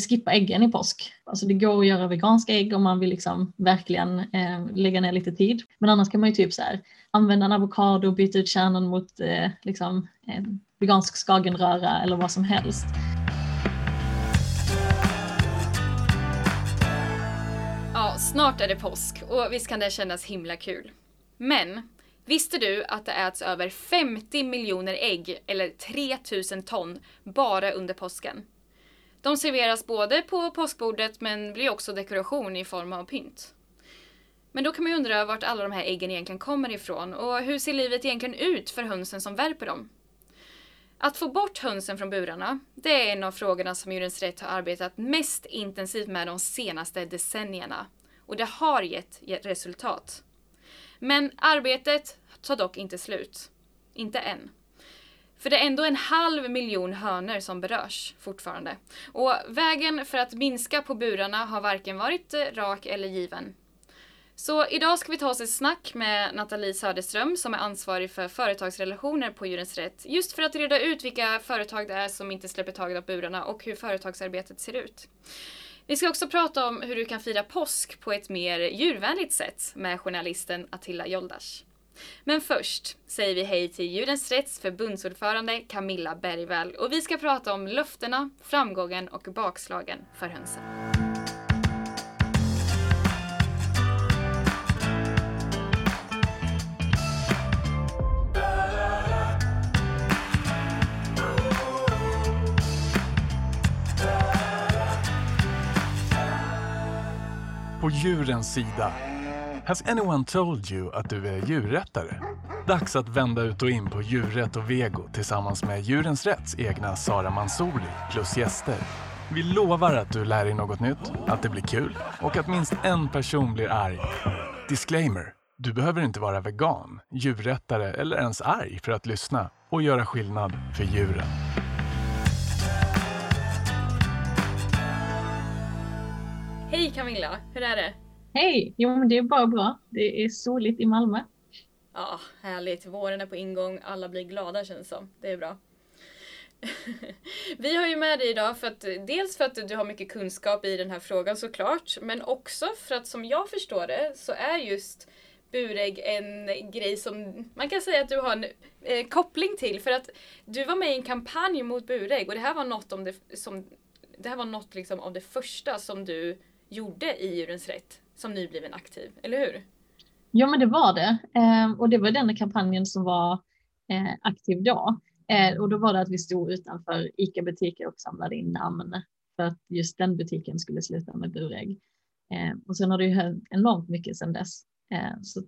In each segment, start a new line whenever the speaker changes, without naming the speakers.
skippa äggen i påsk. Alltså det går att göra veganska ägg om man vill liksom verkligen eh, lägga ner lite tid. Men annars kan man ju typ så här, använda en avokado och byta ut kärnan mot eh, liksom, eh, vegansk skagenröra eller vad som helst.
Ja, snart är det påsk och visst kan det kännas himla kul. Men Visste du att det äts över 50 miljoner ägg, eller 3000 ton, bara under påsken? De serveras både på påskbordet men blir också dekoration i form av pynt. Men då kan man ju undra vart alla de här äggen egentligen kommer ifrån och hur ser livet egentligen ut för hönsen som värper dem? Att få bort hönsen från burarna, det är en av frågorna som Djurens Rätt har arbetat mest intensivt med de senaste decennierna. Och det har gett resultat. Men arbetet tar dock inte slut. Inte än. För det är ändå en halv miljon hönor som berörs fortfarande. Och vägen för att minska på burarna har varken varit eh, rak eller given. Så idag ska vi ta oss ett snack med Nathalie Söderström som är ansvarig för företagsrelationer på Djurens Rätt. Just för att reda ut vilka företag det är som inte släpper taget av burarna och hur företagsarbetet ser ut. Vi ska också prata om hur du kan fira påsk på ett mer djurvänligt sätt med journalisten Attila Joldash. Men först säger vi hej till Djurens Rätts förbundsordförande Camilla Bergvall och vi ska prata om löftena, framgången och bakslagen för hönsen.
På djurens sida Has anyone told you att du är djurrättare? Dags att vända ut och in på djurrätt och vego tillsammans med Djurens Rätts egna Sara Mansouri plus gäster. Vi lovar att du lär dig något nytt, att det blir kul och att minst en person blir arg. Disclaimer. Du behöver inte vara vegan, djurrättare eller ens arg för att lyssna och göra skillnad för djuren.
Hej Camilla, hur är det?
Hej! Jo men det är bara bra. Det är soligt i Malmö.
Ja, härligt. Våren är på ingång. Alla blir glada känns som. Det är bra. Vi har ju med dig idag för att dels för att du har mycket kunskap i den här frågan såklart, men också för att som jag förstår det så är just burägg en grej som man kan säga att du har en eh, koppling till för att du var med i en kampanj mot burägg och det här var något, om det, som, det här var något liksom av det första som du gjorde i Djurens Rätt som nybliven aktiv, eller hur?
Ja men det var det eh, och det var den kampanjen som var eh, aktiv då. Eh, och då var det att vi stod utanför ICA-butiker och samlade in namn för att just den butiken skulle sluta med burägg. Eh, och sen har det ju hänt enormt mycket sedan dess. Eh, så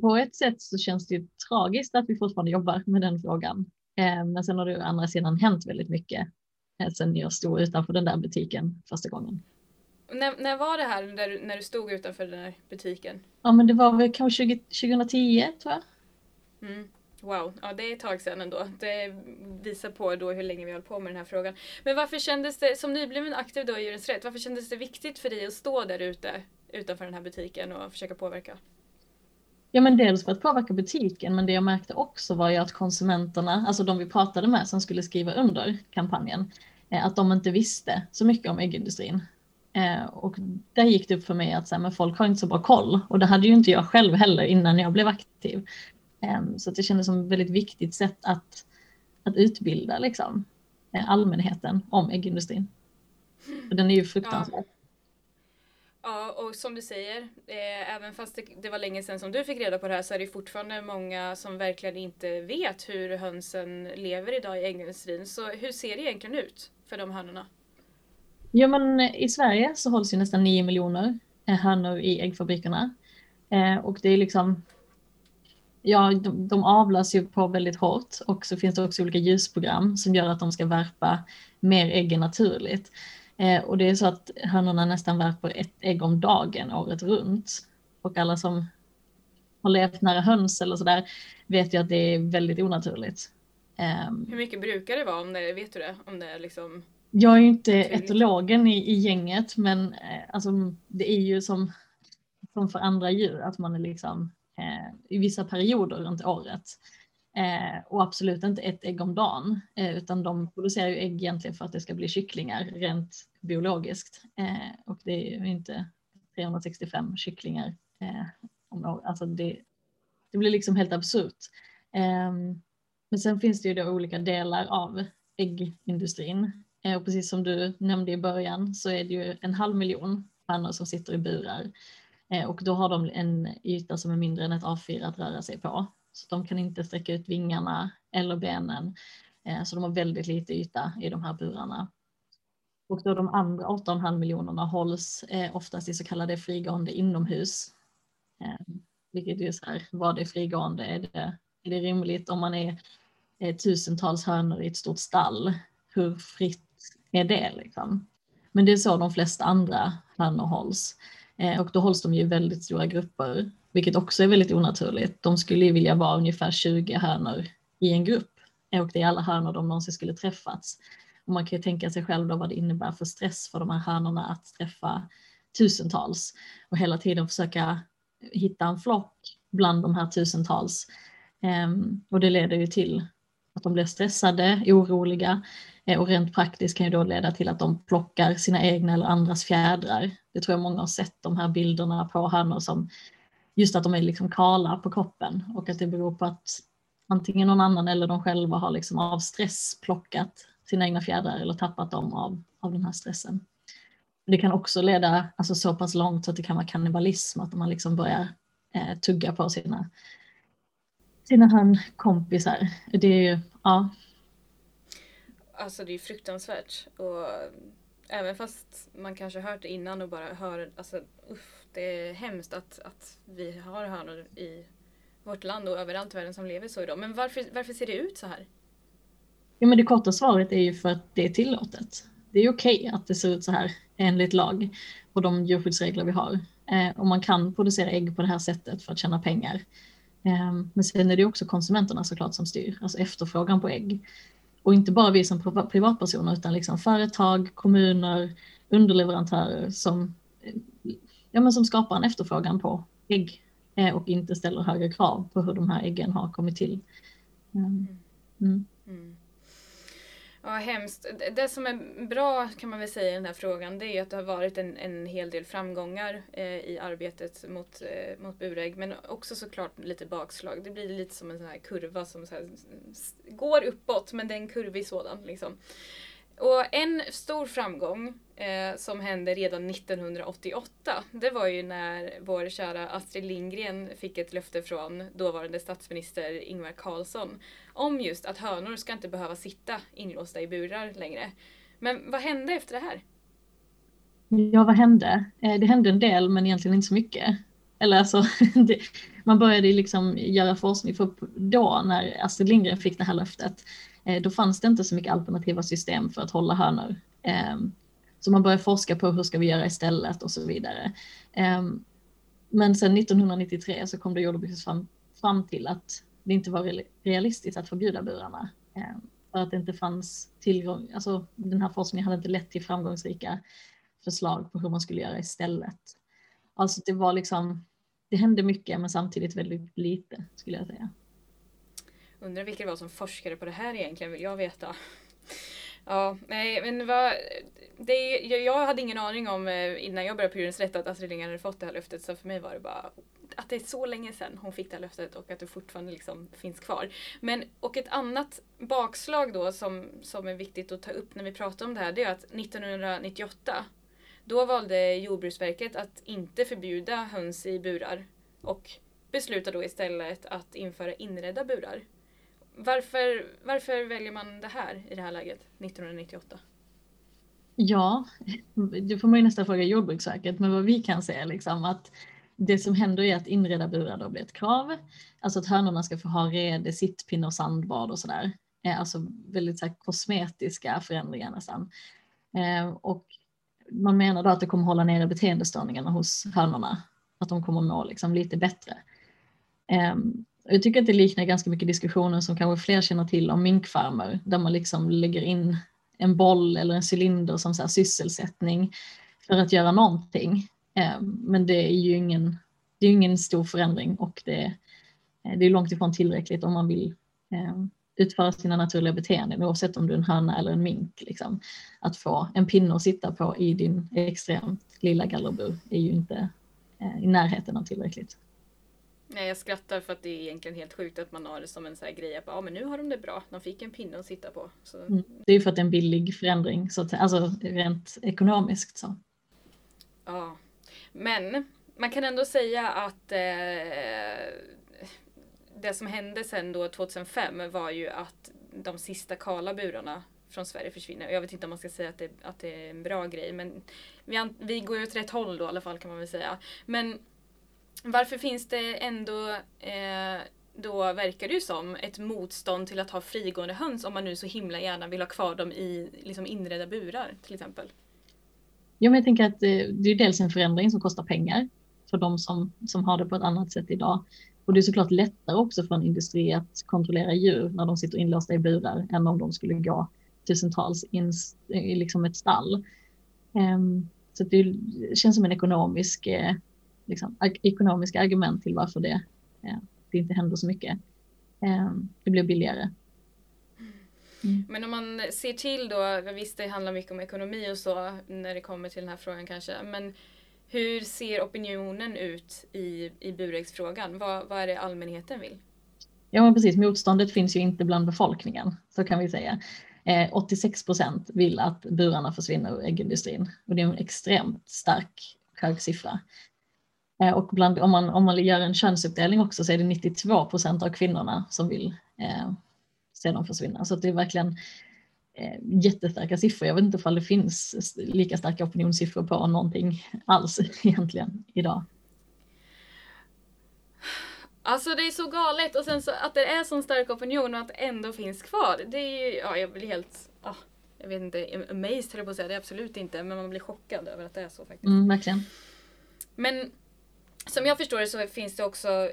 på ett sätt så känns det ju tragiskt att vi fortfarande jobbar med den frågan. Eh, men sen har det ju å andra sidan hänt väldigt mycket eh, sen jag stod utanför den där butiken första gången.
När, när var det här när du, när du stod utanför den här butiken?
Ja men det var väl kanske 20, 2010 tror jag.
Mm. Wow, ja det är ett tag sedan ändå. Det visar på då hur länge vi har på med den här frågan. Men varför kändes det, som nybliven aktiv då i Djurens Rätt, varför kändes det viktigt för dig att stå där ute utanför den här butiken och försöka påverka?
Ja men dels för att påverka butiken men det jag märkte också var ju att konsumenterna, alltså de vi pratade med som skulle skriva under kampanjen, eh, att de inte visste så mycket om äggindustrin. Eh, och där gick det upp för mig att så här, men folk har inte så bra koll och det hade ju inte jag själv heller innan jag blev aktiv. Eh, så det kändes som ett väldigt viktigt sätt att, att utbilda liksom, eh, allmänheten om äggindustrin. Och den är ju fruktansvärd.
Ja. Ja, och som du säger, eh, även fast det, det, var länge sedan som du fick reda på det här så är det fortfarande många som verkligen inte vet hur hönsen lever idag i äggindustrin. Så hur ser det egentligen ut för de hönorna?
Ja, men eh, i Sverige så hålls ju nästan 9 miljoner eh, hönor i äggfabrikerna. Eh, och det är liksom, ja, de, de avlas ju på väldigt hårt och så finns det också olika ljusprogram som gör att de ska värpa mer ägg än naturligt. Eh, och det är så att hönorna nästan värper ett ägg om dagen året runt. Och alla som har levt nära höns eller sådär vet ju att det är väldigt onaturligt. Ehm.
Hur mycket brukar det vara om det, vet du det? Om det är liksom
jag är ju inte etologen i, i gänget men eh, alltså, det är ju som, som för andra djur att man är liksom eh, i vissa perioder runt året Eh, och absolut inte ett ägg om dagen, eh, utan de producerar ju ägg egentligen för att det ska bli kycklingar rent biologiskt. Eh, och det är ju inte 365 kycklingar eh, om året. Alltså det, det blir liksom helt absurt. Ehm, men sen finns det ju då olika delar av äggindustrin. Eh, och precis som du nämnde i början så är det ju en halv miljon hönor som sitter i burar. Eh, och då har de en yta som är mindre än ett A4 att röra sig på. Så de kan inte sträcka ut vingarna eller benen. Eh, så de har väldigt lite yta i de här burarna. Och då de andra 8,5 miljonerna hålls oftast i så kallade frigående inomhus. Vilket är så här, vad är frigående? Är det, är det rimligt om man är tusentals hönor i ett stort stall? Hur fritt är det liksom? Men det är så de flesta andra hönor hålls. Eh, och då hålls de ju i väldigt stora grupper, vilket också är väldigt onaturligt. De skulle ju vilja vara ungefär 20 hönor i en grupp eh, och det är alla hönor de någonsin skulle träffats. Och man kan ju tänka sig själv då vad det innebär för stress för de här hönorna att träffa tusentals och hela tiden försöka hitta en flock bland de här tusentals. Ehm, och det leder ju till att de blir stressade, oroliga eh, och rent praktiskt kan ju då leda till att de plockar sina egna eller andras fjädrar. Det tror jag många har sett de här bilderna på hönor som just att de är liksom kala på kroppen och att det beror på att antingen någon annan eller de själva har liksom av stress plockat sina egna fjädrar eller tappat dem av, av den här stressen. Det kan också leda alltså, så pass långt så att det kan vara kannibalism, att man liksom börjar eh, tugga på sina sina handkompisar. Det är ju, ja.
Alltså det är fruktansvärt. Och även fast man kanske hört det innan och bara hör, alltså uff, det är hemskt att, att vi har hönor i vårt land och överallt i världen som lever så idag. Men varför, varför ser det ut så här?
Ja men det korta svaret är ju för att det är tillåtet. Det är okej okay att det ser ut så här enligt lag och de djurskyddsregler vi har. Eh, och man kan producera ägg på det här sättet för att tjäna pengar. Ehm, men sen är det också konsumenterna såklart som styr, alltså efterfrågan på ägg. Och inte bara vi som privatpersoner utan liksom företag, kommuner, underleverantörer som, ja, men som skapar en efterfrågan på ägg eh, och inte ställer högre krav på hur de här äggen har kommit till. Ehm, mm.
Ja, hemskt. Det som är bra kan man väl säga i den här frågan det är att det har varit en, en hel del framgångar eh, i arbetet mot, eh, mot burägg men också såklart lite bakslag. Det blir lite som en sån här kurva som så här, går uppåt men det är en kurvig sådan. Liksom. Och en stor framgång eh, som hände redan 1988 det var ju när vår kära Astrid Lindgren fick ett löfte från dåvarande statsminister Ingvar Carlsson om just att hönor ska inte behöva sitta inlåsta i burar längre. Men vad hände efter det här?
Ja, vad hände? Eh, det hände en del men egentligen inte så mycket. Eller alltså, det, man började liksom göra forskning för då när Astrid Lindgren fick det här löftet Eh, då fanns det inte så mycket alternativa system för att hålla hönor. Ehm, så man började forska på hur ska vi göra istället och så vidare. Ehm, men sen 1993 så kom det jordbruket fram, fram till att det inte var realistiskt att förbjuda burarna. Ehm, för att det inte fanns tillgång, alltså den här forskningen hade inte lett till framgångsrika förslag på hur man skulle göra istället. Alltså det var liksom, det hände mycket men samtidigt väldigt lite skulle jag säga.
Undrar vilka det var som forskade på det här egentligen, vill jag veta. Ja, nej men vad... Det, jag hade ingen aning om eh, innan jag började på Djurens Rätt att Astrid Lindgren hade fått det här löftet så för mig var det bara att det är så länge sedan hon fick det här löftet och att det fortfarande liksom finns kvar. Men, och ett annat bakslag då som, som är viktigt att ta upp när vi pratar om det här det är att 1998 då valde Jordbruksverket att inte förbjuda höns i burar och beslutade då istället att införa inredda burar. Varför, varför väljer man det här i det här läget 1998?
Ja, det får man ju nästan fråga Jordbruksverket, men vad vi kan säga liksom att det som händer är att inreda burar då blir ett krav. Alltså att hönorna ska få ha rede, sittpinne och sandbad och sådär. Eh, alltså väldigt så här, kosmetiska förändringar nästan. Eh, och man menar då att det kommer hålla nere beteendestörningarna hos hönorna. Att de kommer må liksom lite bättre. Ehm, jag tycker att det liknar ganska mycket diskussioner som kanske fler känner till om minkfarmer där man liksom lägger in en boll eller en cylinder som så sysselsättning för att göra någonting. Ehm, men det är ju ingen, det är ingen stor förändring och det, eh, det är långt ifrån tillräckligt om man vill ehm, utföra sina naturliga beteenden oavsett om du är en höna eller en mink. Liksom. Att få en pinne att sitta på i din extremt lilla gallerbur är ju inte eh, i närheten av tillräckligt.
Nej, jag skrattar för att det är egentligen helt sjukt att man har det som en sån här grej att ja, men nu har de det bra. De fick en pinne att sitta på. Så...
Mm. Det är ju för att det är en billig förändring, så att, alltså rent ekonomiskt. Så.
Ja, men man kan ändå säga att eh, det som hände sen då 2005 var ju att de sista kala burarna från Sverige försvinner. Jag vet inte om man ska säga att det, att det är en bra grej men vi, vi går ju åt rätt håll då i alla fall kan man väl säga. Men varför finns det ändå eh, då verkar det ju som ett motstånd till att ha frigående höns om man nu så himla gärna vill ha kvar dem i liksom inredda burar till exempel.
Ja, men jag tänker att eh, det, är dels en förändring som kostar pengar för de som, som har det på ett annat sätt idag. Och det är såklart lättare också för en industri att kontrollera djur när de sitter inlåsta i burar än om de skulle gå tusentals in i eh, liksom ett stall. Um, så det känns som en ekonomisk, eh, liksom, ekonomisk argument till varför det, eh, det inte händer så mycket. Um, det blir billigare.
Mm. Men om man ser till då, visst det handlar mycket om ekonomi och så när det kommer till den här frågan kanske, men hur ser opinionen ut i, i buräggsfrågan? Vad, vad är det allmänheten vill?
Ja, men precis. Motståndet finns ju inte bland befolkningen, så kan vi säga. Eh, 86 procent vill att burarna försvinner ur äggindustrin och det är en extremt stark hög siffra. Eh, och bland, om, man, om man gör en könsuppdelning också så är det 92 procent av kvinnorna som vill eh, se dem försvinna. Så det är verkligen eh, jättestarka siffror. Jag vet inte om det finns lika starka opinionssiffror på någonting alls egentligen idag.
Alltså det är så galet och sen så att det är så stark opinion och att det ändå finns kvar. Det är ju, ja jag blir helt, ah, jag vet inte, amazed höll jag på att säga, det är absolut inte, men man blir chockad över att det är så faktiskt.
Mm, verkligen.
Men som jag förstår det så finns det också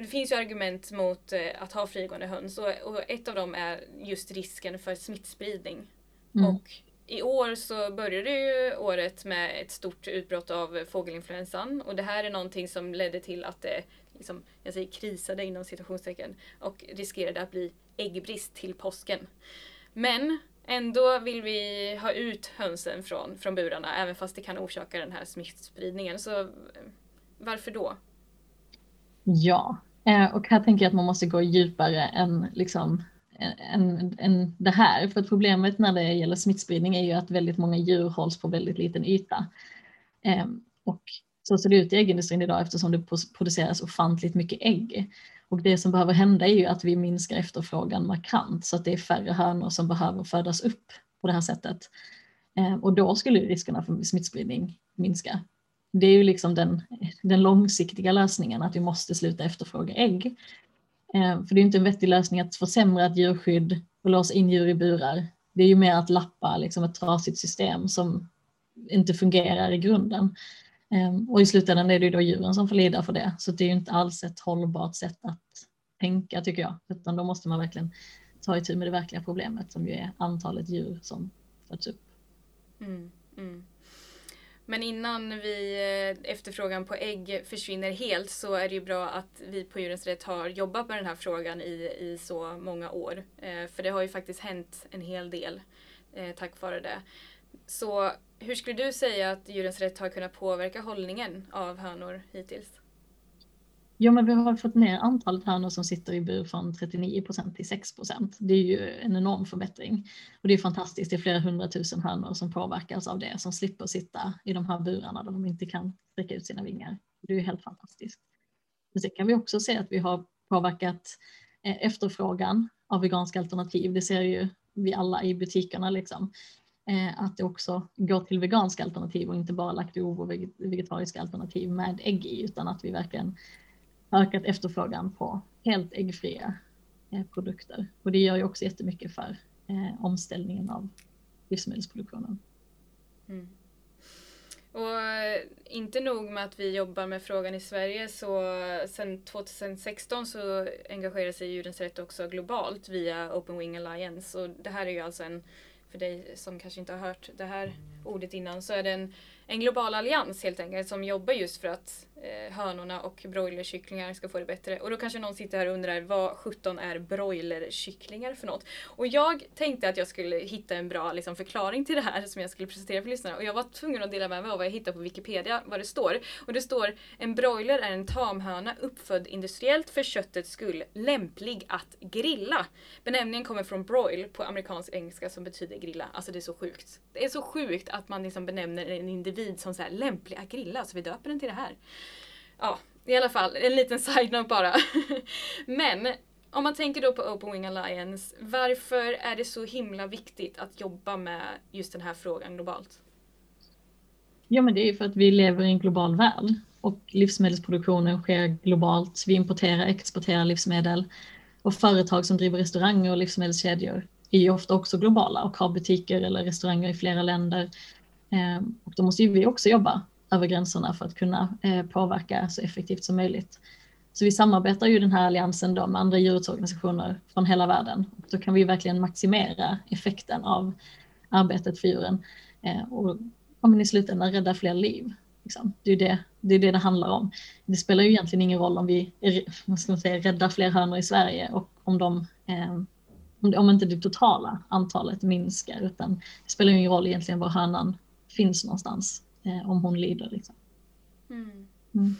det finns ju argument mot eh, att ha frigående höns och, och, ett av dem är just risken för smittspridning. Mm. Och i år så började ju året med ett stort utbrott av fågelinfluensan och det här är någonting som ledde till att det liksom, jag säger krisade inom citationstecken och riskerade att bli äggbrist till påsken. Men ändå vill vi ha ut hönsen från, från burarna även fast det kan orsaka den här smittspridningen. Så eh, varför då?
Ja, eh, och här tänker jag att man måste gå djupare än liksom eh, än, än det här. För problemet när det gäller smittspridning är ju att väldigt många djur hålls på väldigt liten yta. Ehm, och så ser det ut i äggindustrin idag eftersom det produceras ofantligt mycket ägg. Och det som behöver hända är ju att vi minskar efterfrågan markant så att det är färre hönor som behöver födas upp på det här sättet. Ehm, och då skulle riskerna för smittspridning minska det är ju liksom den, den långsiktiga lösningen att vi måste sluta efterfråga ägg. Eh, för det är inte en vettig lösning att försämra ett djurskydd och låsa in djur i burar. Det är ju mer att lappa liksom ett trasigt system som inte fungerar i grunden. Eh, och i slutändan är det ju då djuren som får lida för det. Så det är ju inte alls ett hållbart sätt att tänka tycker jag. Utan då måste man verkligen ta itu med det verkliga problemet som ju är antalet djur som föds upp.
Mm. Men innan vi eh, efterfrågan på ägg försvinner helt så är det ju bra att vi på Djurens Rätt har jobbat med den här frågan i, i så många år. Eh, för det har ju faktiskt hänt en hel del eh, tack vare det. Så hur skulle du säga att Djurens Rätt har kunnat påverka hållningen av hönor hittills?
Jo, men vi har fått ner antalet hönor som sitter i bur från 39 procent till 6 procent. Det är ju en enorm förbättring och det är fantastiskt. Det är flera hundratusen hönor som påverkas av det som slipper sitta i de här burarna där de inte kan sträcka ut sina vingar. Det är ju helt fantastiskt. Men sen kan vi också se att vi har påverkat eh, efterfrågan av veganska alternativ. Det ser ju vi alla i butikerna liksom. Eh, att det också går till veganska alternativ och inte bara lakto och vegetariska alternativ med ägg i utan att vi verkligen ökat efterfrågan på helt äggfria eh, produkter. Och det gör ju också jättemycket för eh, omställningen av livsmedelsproduktionen.
Mm. Och eh, inte nog med att vi jobbar med frågan i Sverige så sedan 2016 så engagerar sig Djurens Rätt också globalt via Open Wing Alliance och det här är ju alltså en, för dig som kanske inte har hört, det här ordet innan så är det en, en global allians helt enkelt som jobbar just för att eh, hönorna och broilerkycklingar ska få det bättre. Och då kanske någon sitter här och undrar vad 17 är broilerkycklingar för något? Och jag tänkte att jag skulle hitta en bra liksom, förklaring till det här som jag skulle presentera för lyssnarna. Och jag var tvungen att dela med mig av vad jag hittade på Wikipedia, vad det står. Och det står en broiler är en tamhöna uppfödd industriellt för köttets skull, lämplig att grilla. Benämningen kommer från broil på amerikansk engelska som betyder grilla. Alltså det är så sjukt. Det är så sjukt att man liksom benämner en individ som så här, lämplig att grilla, så vi döper den till det här. Ja, i alla fall, en liten side-note bara. Men om man tänker då på Open Wing Alliance, varför är det så himla viktigt att jobba med just den här frågan globalt?
Ja, men det är ju för att vi lever i en global värld och livsmedelsproduktionen sker globalt. Vi importerar, exporterar livsmedel och företag som driver restauranger och livsmedelskedjor är ju ofta också globala och har butiker eller restauranger i flera länder. Ehm, och då måste ju vi också jobba över gränserna för att kunna eh, påverka så effektivt som möjligt. Så vi samarbetar ju den här alliansen då med andra djurrättsorganisationer från hela världen. Och då kan vi verkligen maximera effekten av arbetet för djuren eh, och om i slutändan rädda fler liv. Liksom. Det, är det, det är det det handlar om. Det spelar ju egentligen ingen roll om vi vad ska man säga, räddar fler hönor i Sverige och om de eh, om inte det totala antalet minskar utan det spelar ingen roll egentligen var hönan finns någonstans eh, om hon lider. Liksom.
Mm. Mm.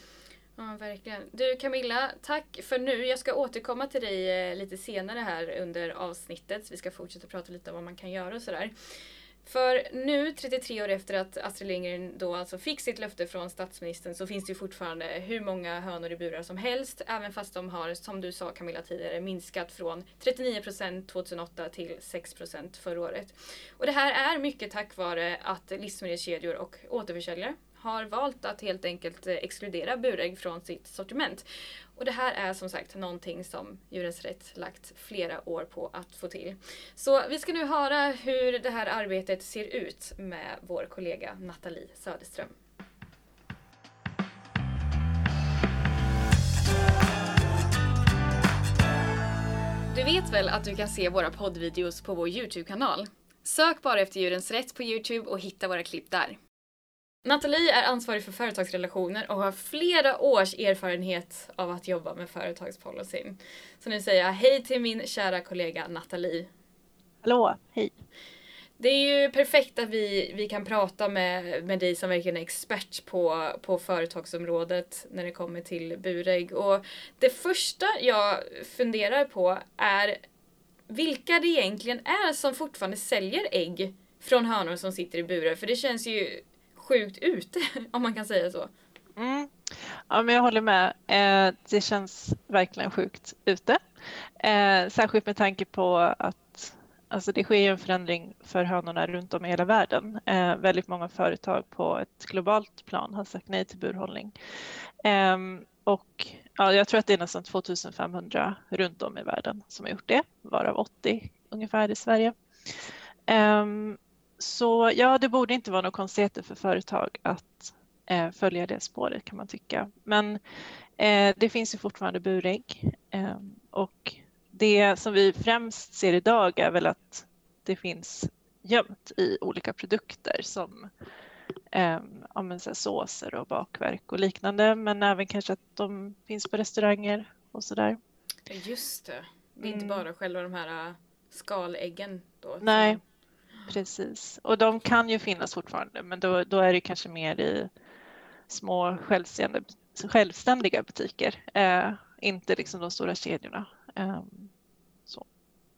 Ja, verkligen. Du Camilla, tack för nu. Jag ska återkomma till dig eh, lite senare här under avsnittet. Vi ska fortsätta prata lite om vad man kan göra och sådär. För nu, 33 år efter att Astrid Lindgren då alltså fick sitt löfte från statsministern så finns det ju fortfarande hur många hönor i burar som helst. Även fast de har, som du sa Camilla tidigare, minskat från 39 procent 2008 till 6 procent förra året. Och det här är mycket tack vare att livsmedelskedjor och återförsäljare har valt att helt enkelt eh, exkludera burägg från sitt sortiment. Och det här är som sagt någonting som Djurens Rätt lagt flera år på att få till. Så vi ska nu höra hur det här arbetet ser ut med vår kollega Nathalie Söderström. Du vet väl att du kan se våra poddvideos på vår Youtube-kanal? Sök bara efter Djurens Rätt på Youtube och hitta våra klipp där. Nathalie är ansvarig för företagsrelationer och har flera års erfarenhet av att jobba med företagspolicyn. Så nu säger jag hej till min kära kollega Nathalie.
Hallå, hej.
Det är ju perfekt att vi, vi kan prata med, med dig som verkligen är expert på, på företagsområdet när det kommer till burägg. Och det första jag funderar på är vilka det egentligen är som fortfarande säljer ägg från hönor som sitter i burar. För det känns ju sjukt ute, om man kan säga så.
Mm. Ja, men jag håller med. Eh, det känns verkligen sjukt ute. Eh, särskilt med tanke på att alltså det sker en förändring för hönorna runt om i hela världen. Eh, väldigt många företag på ett globalt plan har sagt nej till burhållning. Eh, och ja, jag tror att det är nästan 2500 runt om i världen som har gjort det, varav 80 ungefär i Sverige. Um, så ja, det borde inte vara något konstigheter för företag att eh, följa det spåret kan man tycka. Men eh, det finns ju fortfarande burägg eh, och det som vi främst ser idag är väl att det finns gömt i olika produkter som eh, så såser och bakverk och liknande men även kanske att de finns på restauranger och sådär.
Just det, det är inte mm. bara själva de här äh, skaläggen då?
Nej, Precis, och de kan ju finnas fortfarande men då, då är det kanske mer i små självständiga, självständiga butiker, eh, inte liksom de stora kedjorna. Eh, så.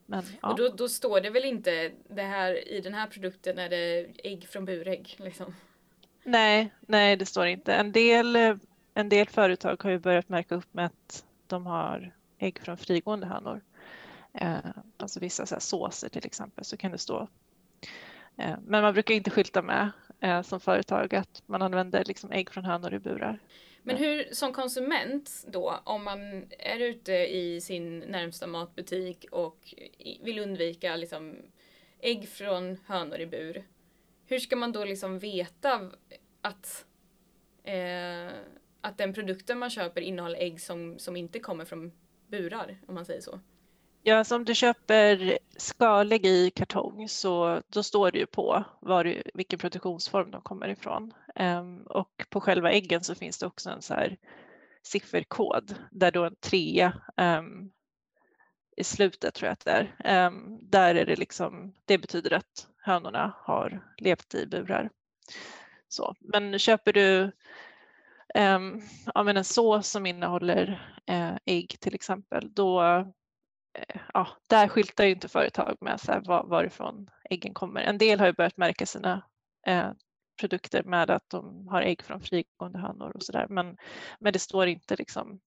Men, ja. Och då, då, står det väl inte det här i den här produkten är det ägg från burägg? Liksom.
Nej, nej det står inte. En del, en del företag har ju börjat märka upp med att de har ägg från frigående hönor. Eh, alltså vissa så såser till exempel så kan det stå Eh, men man brukar inte skylta med eh, som företag att man använder liksom ägg från hönor i burar.
Men hur som konsument då, om man är ute i sin närmsta matbutik och vill undvika liksom ägg från hönor i bur. Hur ska man då liksom veta att, eh, att den produkten man köper innehåller ägg som, som inte kommer från burar, om man säger så?
Ja, så om du köper skalig i kartong så då står det ju på var, vilken produktionsform de kommer ifrån. Um, och på själva äggen så finns det också en så här sifferkod där då en trea um, i slutet tror jag att det är. Um, där är det liksom, det betyder att hönorna har levt i burar. Så, men köper du um, ja, en sås som innehåller uh, ägg till exempel, då ja, där skyltar ju inte företag med så här, var, varifrån äggen kommer. En del har ju börjat märka sina uh, produkter med att de har ägg från frigående hönor och sådär. Men, men det står inte liksom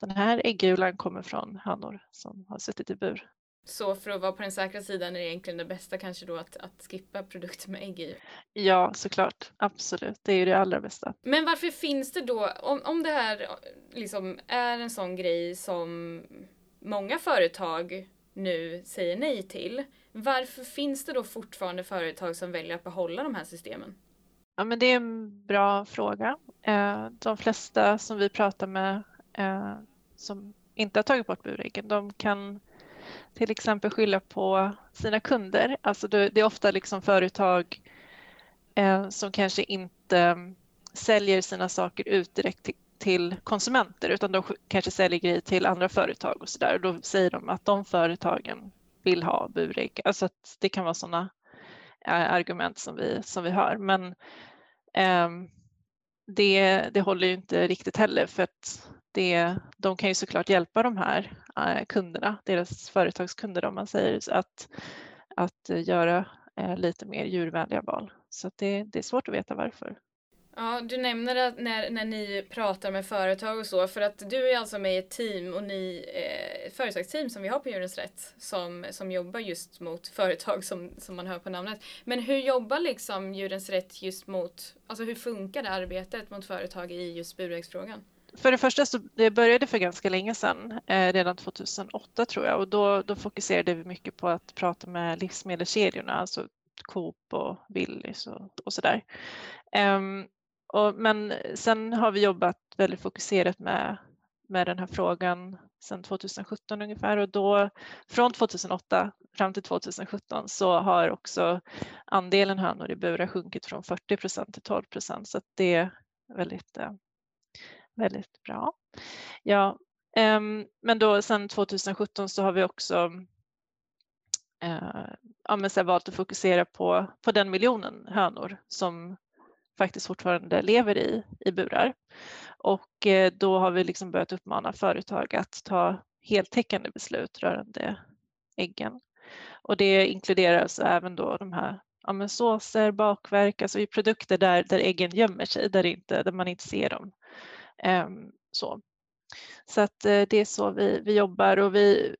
den här äggulan kommer från hönor som har suttit i bur.
Så för att vara på den säkra sidan är det egentligen det bästa kanske då att, att skippa produkter med ägg i?
Ja, såklart. Absolut. Det är ju det allra bästa.
Men varför finns det då, om, om det här liksom är en sån grej som många företag nu säger nej till, varför finns det då fortfarande företag som väljer att behålla de här systemen?
Ja, men det är en bra fråga. Eh, de flesta som vi pratar med eh, som inte har tagit bort burregeln, de kan till exempel skylla på sina kunder. Alltså det är ofta liksom företag eh, som kanske inte mm, säljer sina saker ut direkt till, till konsumenter utan de kanske säljer grejer till andra företag och så där. och Då säger de att de företagen vill ha burägg. Alltså att det kan vara sådana eh, argument som vi, som vi hör. Men eh, det, det håller ju inte riktigt heller för att det, de kan ju såklart hjälpa de här eh, kunderna, deras företagskunder om man säger, att, att göra eh, lite mer djurvänliga val. Så det, det är svårt att veta varför.
Ja, du nämner att när, när ni pratar med företag och så, för att du är alltså med i ett team och ni, eh, ett företagsteam som vi har på Djurens Rätt som, som jobbar just mot företag som, som man hör på namnet. Men hur jobbar liksom Djurens Rätt just mot, alltså hur funkar det arbetet mot företag i just buräggsfrågan?
För det första så det började för ganska länge sedan, eh, redan 2008 tror jag, och då, då fokuserade vi mycket på att prata med livsmedelskedjorna, alltså Coop och Willys och, och sådär. Um, och, men sen har vi jobbat väldigt fokuserat med, med den här frågan sedan 2017 ungefär och då från 2008 fram till 2017 så har också andelen hönor i burar sjunkit från 40 procent till 12 procent så det är väldigt eh, väldigt bra. Ja, um, men då sedan 2017 så har vi också uh, ja, men så valt att fokusera på, på den miljonen hönor som faktiskt fortfarande lever i, i burar. Och eh, då har vi liksom börjat uppmana företag att ta heltäckande beslut rörande äggen. Och det inkluderar alltså även då de här ja, men såser, bakverk, alltså i produkter där, där äggen gömmer sig, där, inte, där man inte ser dem. Um, så. så att eh, det är så vi, vi jobbar och vi,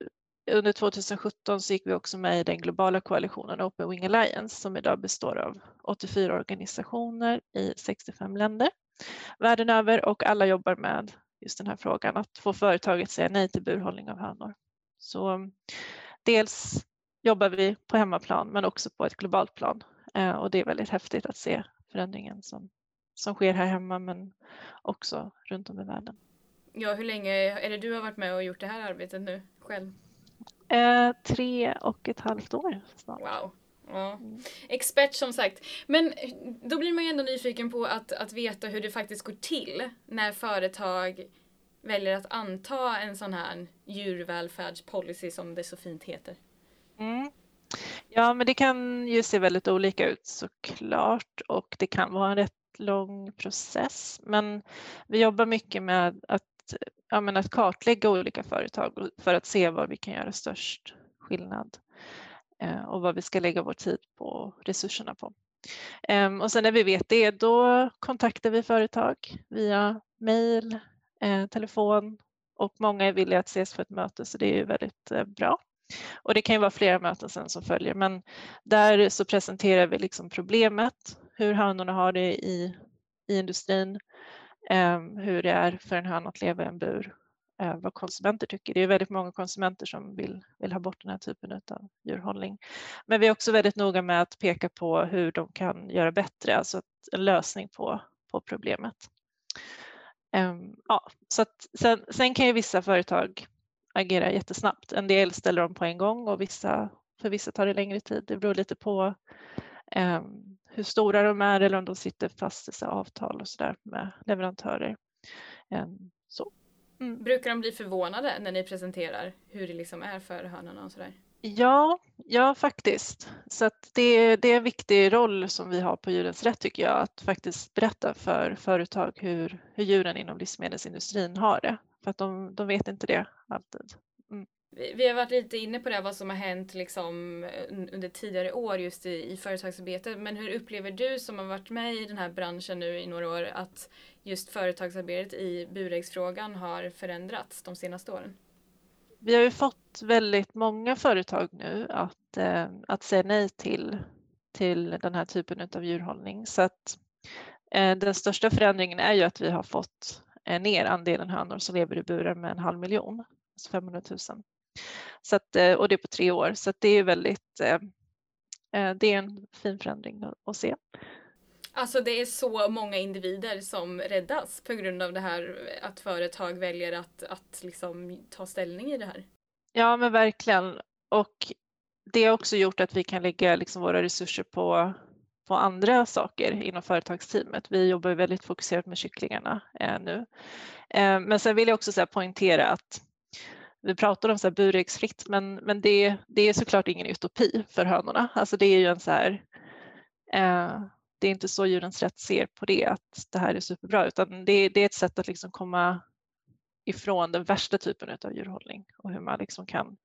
under 2017 så gick vi också med i den globala koalitionen Open Wing Alliance som idag består av 84 organisationer i 65 länder världen över och alla jobbar med just den här frågan att få företaget säga nej till burhållning av hönor. Så dels jobbar vi på hemmaplan men också på ett globalt plan eh, och det är väldigt häftigt att se förändringen som, som sker här hemma men också runt om i världen.
Ja, hur länge är det du har varit med och gjort det här arbetet nu själv?
Eh, tre och ett halvt år snart.
Wow. Ja. Expert som sagt. Men då blir man ju ändå nyfiken på att, att veta hur det faktiskt går till när företag väljer att anta en sån här djurvälfärdspolicy som det så fint heter.
Mm. Ja, men det kan ju se väldigt olika ut såklart och det kan vara en rätt lång process. Men vi jobbar mycket med att, ja, men att kartlägga olika företag för att se var vi kan göra störst skillnad eh, och vad vi ska lägga vår tid på och resurserna på. Ehm, och sen när vi vet det, då kontaktar vi företag via mejl, eh, telefon och många är villiga att ses för ett möte så det är ju väldigt eh, bra. Och det kan ju vara flera möten sen som följer men där så presenterar vi liksom problemet hur hönorna har det i, i industrin, Ehm, hur det är för en höna att leva i en bur, ehm, vad konsumenter tycker. Det är väldigt många konsumenter som vill, vill ha bort den här typen av djurhållning. Men vi är också väldigt noga med att peka på hur de kan göra bättre, alltså en lösning på, på problemet. Ehm, ja, så att, sen, sen, kan ju vissa företag agera jättesnabbt. En del ställer om på en gång och vissa, för vissa tar det längre tid. Det beror lite på eh, hur stora de är eller om de sitter fast i avtal och sådär med leverantörer. Eh, så.
Mm. Brukar de bli förvånade när ni presenterar hur det liksom är för hönorna och sådär?
Ja, ja faktiskt. Så det, det är en viktig roll som vi har på Djurens Rätt tycker jag, att faktiskt berätta för företag hur, hur djuren inom livsmedelsindustrin har det. För att de, de vet inte det alltid.
Vi har varit lite inne på det, vad som har hänt liksom under tidigare år just i, i företagsarbetet. Men hur upplever du som har varit med i den här branschen nu i några år att just företagsarbetet i buräggsfrågan har förändrats de senaste åren?
Vi har ju fått väldigt många företag nu att, eh, att säga nej till, till den här typen av djurhållning. Så att, eh, den största förändringen är ju att vi har fått eh, ner andelen hönor som lever i burar med en halv miljon, alltså 500 000. Så att, eh, och det är på tre år, så det är väldigt eh, eh, det är en fin förändring att se.
Alltså det är så många individer som räddas på grund av det här att företag väljer att, att liksom ta ställning i det här.
Ja men verkligen. Och det har också gjort att vi kan lägga liksom våra resurser på, på andra saker inom företagsteamet. Vi jobbar väldigt fokuserat med kycklingarna eh, nu. Eh, men sen vill jag också så poängtera att vi pratar om så här buräggsfritt men, men det, det är såklart ingen utopi för hönorna. Alltså det är ju en så här eh, det är inte så Djurens Rätt ser på det, att det här är superbra, utan det, det är ett sätt att liksom komma ifrån den värsta typen av djurhållning och hur man liksom kan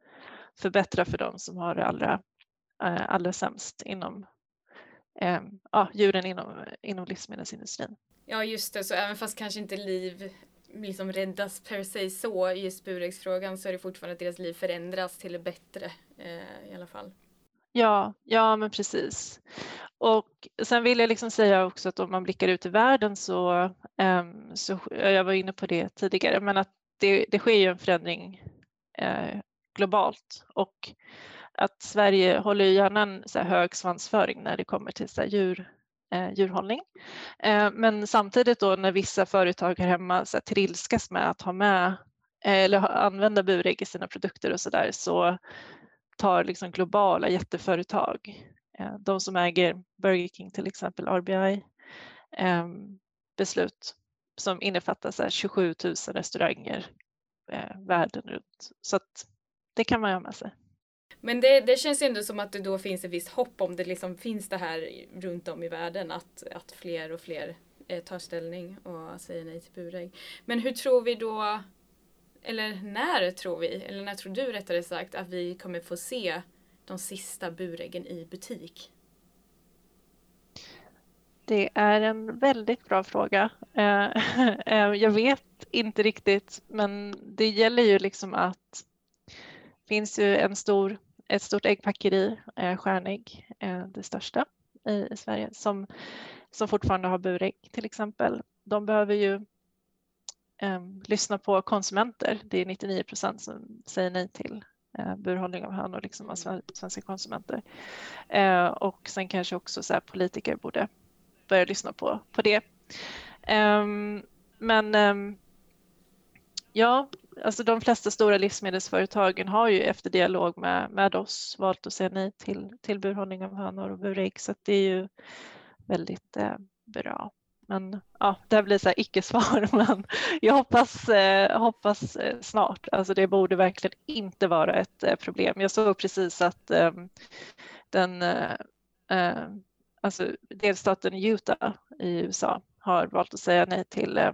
förbättra för dem som har det allra, eh, allra sämst inom eh, ja, djuren inom, inom livsmedelsindustrin.
Ja just det, så även fast kanske inte liv liksom räddas per se så i just så är det fortfarande att deras liv förändras till det bättre eh, i alla fall.
Ja, ja men precis. Och sen vill jag liksom säga också att om man blickar ut i världen så, um, så jag var inne på det tidigare, men att det, det sker ju en förändring uh, globalt och att Sverige håller gärna en så hög svansföring när det kommer till så djur, Eh, djurhållning. Eh, men samtidigt då när vissa företag här hemma så här, trilskas med att ha med eh, eller använda burägg i sina produkter och så där så tar liksom globala jätteföretag, de som äger Burger King till exempel, RBI, ehm, beslut som innefattar 27 000 restauranger världen runt. Så att det kan man ha med sig.
Men det, det känns ändå som att det då finns ett visst hopp om det liksom finns det här runt om i världen att, att fler och fler eh, tar ställning och säger nej till burägg. Men hur tror vi då eller när tror vi, eller när tror du rättare sagt, att vi kommer få se de sista buräggen i butik?
Det är en väldigt bra fråga. Eh, eh, jag vet inte riktigt, men det gäller ju liksom att finns ju en stor, ett stort äggpackeri, eh, Stjärnägg, eh, det största i Sverige, som, som fortfarande har burägg till exempel. De behöver ju eh, lyssna på konsumenter. Det är 99 procent som säger nej till eh, burhållning av hönor liksom av svenska konsumenter. Eh, och sen kanske också så här, politiker borde börja lyssna på, på det. Ehm, men ehm, ja, alltså de flesta stora livsmedelsföretagen har ju efter dialog med, med oss valt att säga nej till, till burhållning av hönor och burägg så det är ju väldigt eh, bra. Men ja, det blir så här icke-svar. Men jag hoppas, eh, hoppas eh, snart. Alltså det borde verkligen inte vara ett eh, problem. Jag såg precis att ehm, eh, den eh, alltså delstaten Utah i USA har valt att säga nej till, eh,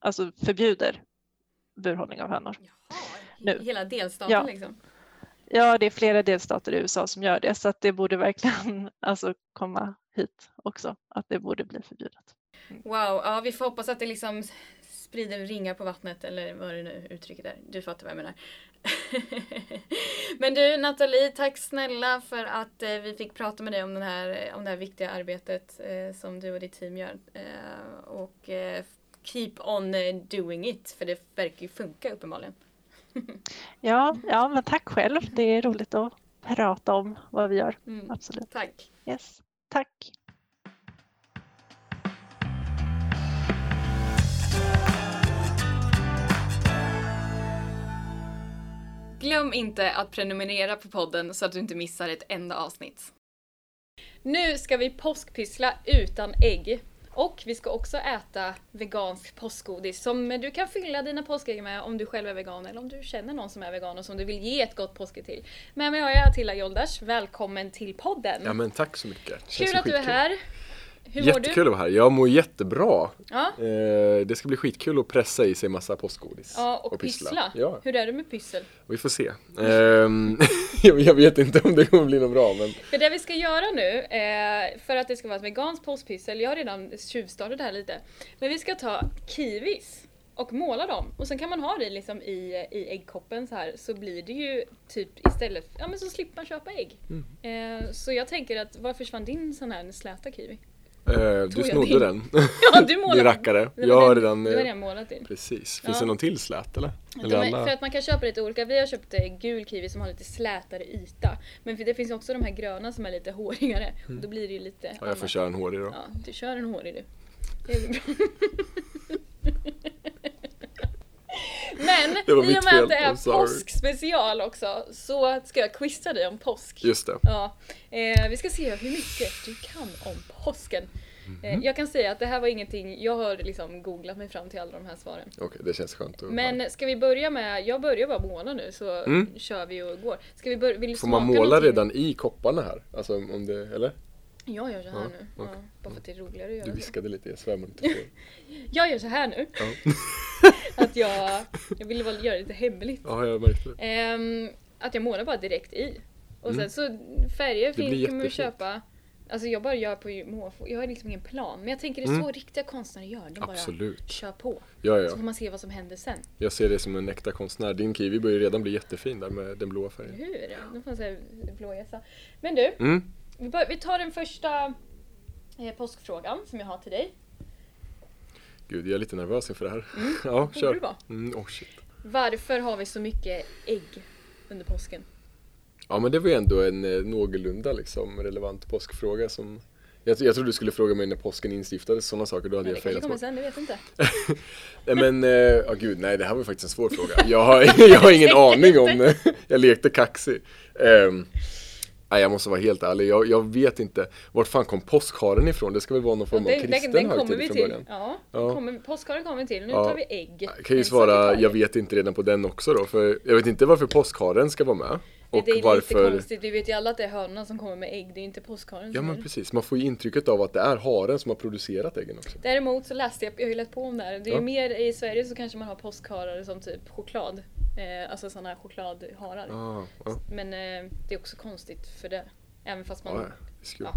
alltså förbjuder burhållning av hönor.
Jaha, nu. Hela delstaten ja. liksom?
Ja, det är flera delstater i USA som gör det så att det borde verkligen alltså komma hit också, att det borde bli förbjudet.
Wow, ja vi får hoppas att det liksom sprider ringar på vattnet eller vad det nu uttrycket är. Du fattar vad jag menar. Men du Nathalie, tack snälla för att eh, vi fick prata med dig om, den här, om det här viktiga arbetet eh, som du och ditt team gör. Eh, och keep on eh, doing it, för det verkar ju funka uppenbarligen.
ja, ja, men tack själv. Det är roligt att prata om vad vi gör. Mm. Absolut.
Tack.
Yes. Tack.
glöm inte att prenumerera på podden så att du inte missar ett enda avsnitt. Nu ska vi påskpyssla utan ägg. Och vi ska också äta vegansk påskgodis som du kan fylla dina påskägg med om du själv är vegan eller om du känner någon som är vegan och som du vill ge ett gott påskägg till. Med mig har jag Attila Joldash, välkommen till podden!
Ja men tack så mycket.
Kul att du är här! Hur mår
Jättekul att vara här. Jag mår jättebra.
Ja.
Eh, det ska bli skitkul att pressa i sig massa påskgodis.
Ja, och, pyssla.
Ja,
Hur är det med pyssel?
vi får se. Jag jag vet inte om det kommer bli något bra men
För det vi ska göra nu, eh, för att det ska vara ett veganskt påskpyssel, jag har redan tjuvstartat det här lite, men vi ska ta kiwis och måla dem och sen kan man ha det liksom i, i äggkoppen så här så blir det ju typ istället, ja men så slipper man köpa ägg.
Mm.
Eh, så jag tänker att var försvann din sån här släta kiwi?
Eh, du snodde den.
Ja du målade!
Din rackare.
Det var
Jag har
den-
redan...
Du har
eh,
redan målat din.
Precis. Finns
Ja.
det någon till slät eller? Eller
är,
alla?
för att man kan köpa lite olika, vi har köpt eh, gul kiwi som har lite slätare yta. Men det finns också de här gröna som är lite hårigare. Och då blir det ju lite
Mm. Ja, jag får
annat.
köra en hårig då.
Ja, du kör en hårig du. Det är bra. Men
Det var
i och med
fel.
att det är påskspecial också så ska jag quizza dig om påsk.
Just det.
Ja, eh, vi ska se hur mycket du kan om påsken.
Mhm.
Eh, jag kan säga att det här var ingenting, jag har liksom googlat mig fram till alla de här svaren.
Okej, det känns skönt att höra.
Men ska vi börja med, jag börjar bara måla nu så
Mm.
kör vi och går. Ska vi börja, vill du
Får man måla
någonting?
redan i kopparna här? Alltså om det, eller?
Jag gör så här
Ja,
nu. Ja, bara för att det är roligare att göra
Du
så.
viskade lite, jag svär man inte får.
Jag gör så här nu.
Ja.
Att jag, jag ville bara göra det lite hemligt.
ja, jag märkte det.
Ehm, att jag målar bara direkt i. Och
Mm.
sen så färger finns, kan man köpa. Alltså jag bara gör på måfå. Jag har liksom ingen plan. Men jag tänker det är så riktiga konstnärer gör. De bara
Absolut.
kör på.
Ja,
Så
ja.
får man se vad som händer sen.
Jag ser det som en äkta konstnär. Din kiwi börjar redan bli jättefin där med den blåa färgen.
hur? Nu får man säga blåjäsa. Men du,
Mm.
Vi, bör, vi tar den första eh, påskfrågan som jag har till dig.
Gud, jag är lite nervös inför det här. Ja,
Borde du
kör. Mm, oh shit.
Varför har vi så mycket ägg under påsken?
Ja, men det var ju ändå en eh, någorlunda liksom relevant påskfråga som jag, jag trodde du skulle fråga mig när påsken instiftades, sådana saker, då hade
det
jag
kanske
failat
kommer
bort.
sen, det vet inte.
Nej men, ja oh, gud, nej det här var faktiskt en svår fråga. Jag har, jag har ingen aning om det. Jag lekte kaxig. Um, nej, jag måste vara helt ärlig, jag, jag vet inte. Vart fan kom påskharen ifrån? Det ska väl vara någon form av
den,
kristen
den, den kommer vi till.
början.
Ja,
Ja.
Kommer, påskharen kommer vi till. Nu
Ja.
tar vi ägg.
Jag kan ju svara, jag vet inte redan på den också då, för jag vet inte varför påskharen ska vara med. Och
det är lite
varför...
konstigt, vi vet ju alla att det är hönorna som kommer med ägg, det är inte påskharen
Ja men precis, man får ju intrycket av att det är haren som har producerat äggen också.
Däremot så läste jag, jag har ju läst på om det här, det är
Ja.
mer i Sverige så kanske man har påskharar som typ choklad. Eh, alltså sådana här chokladharar.
Ah, ja,
Men eh, det är också konstigt för det. Även fast man...
ja, är skumt.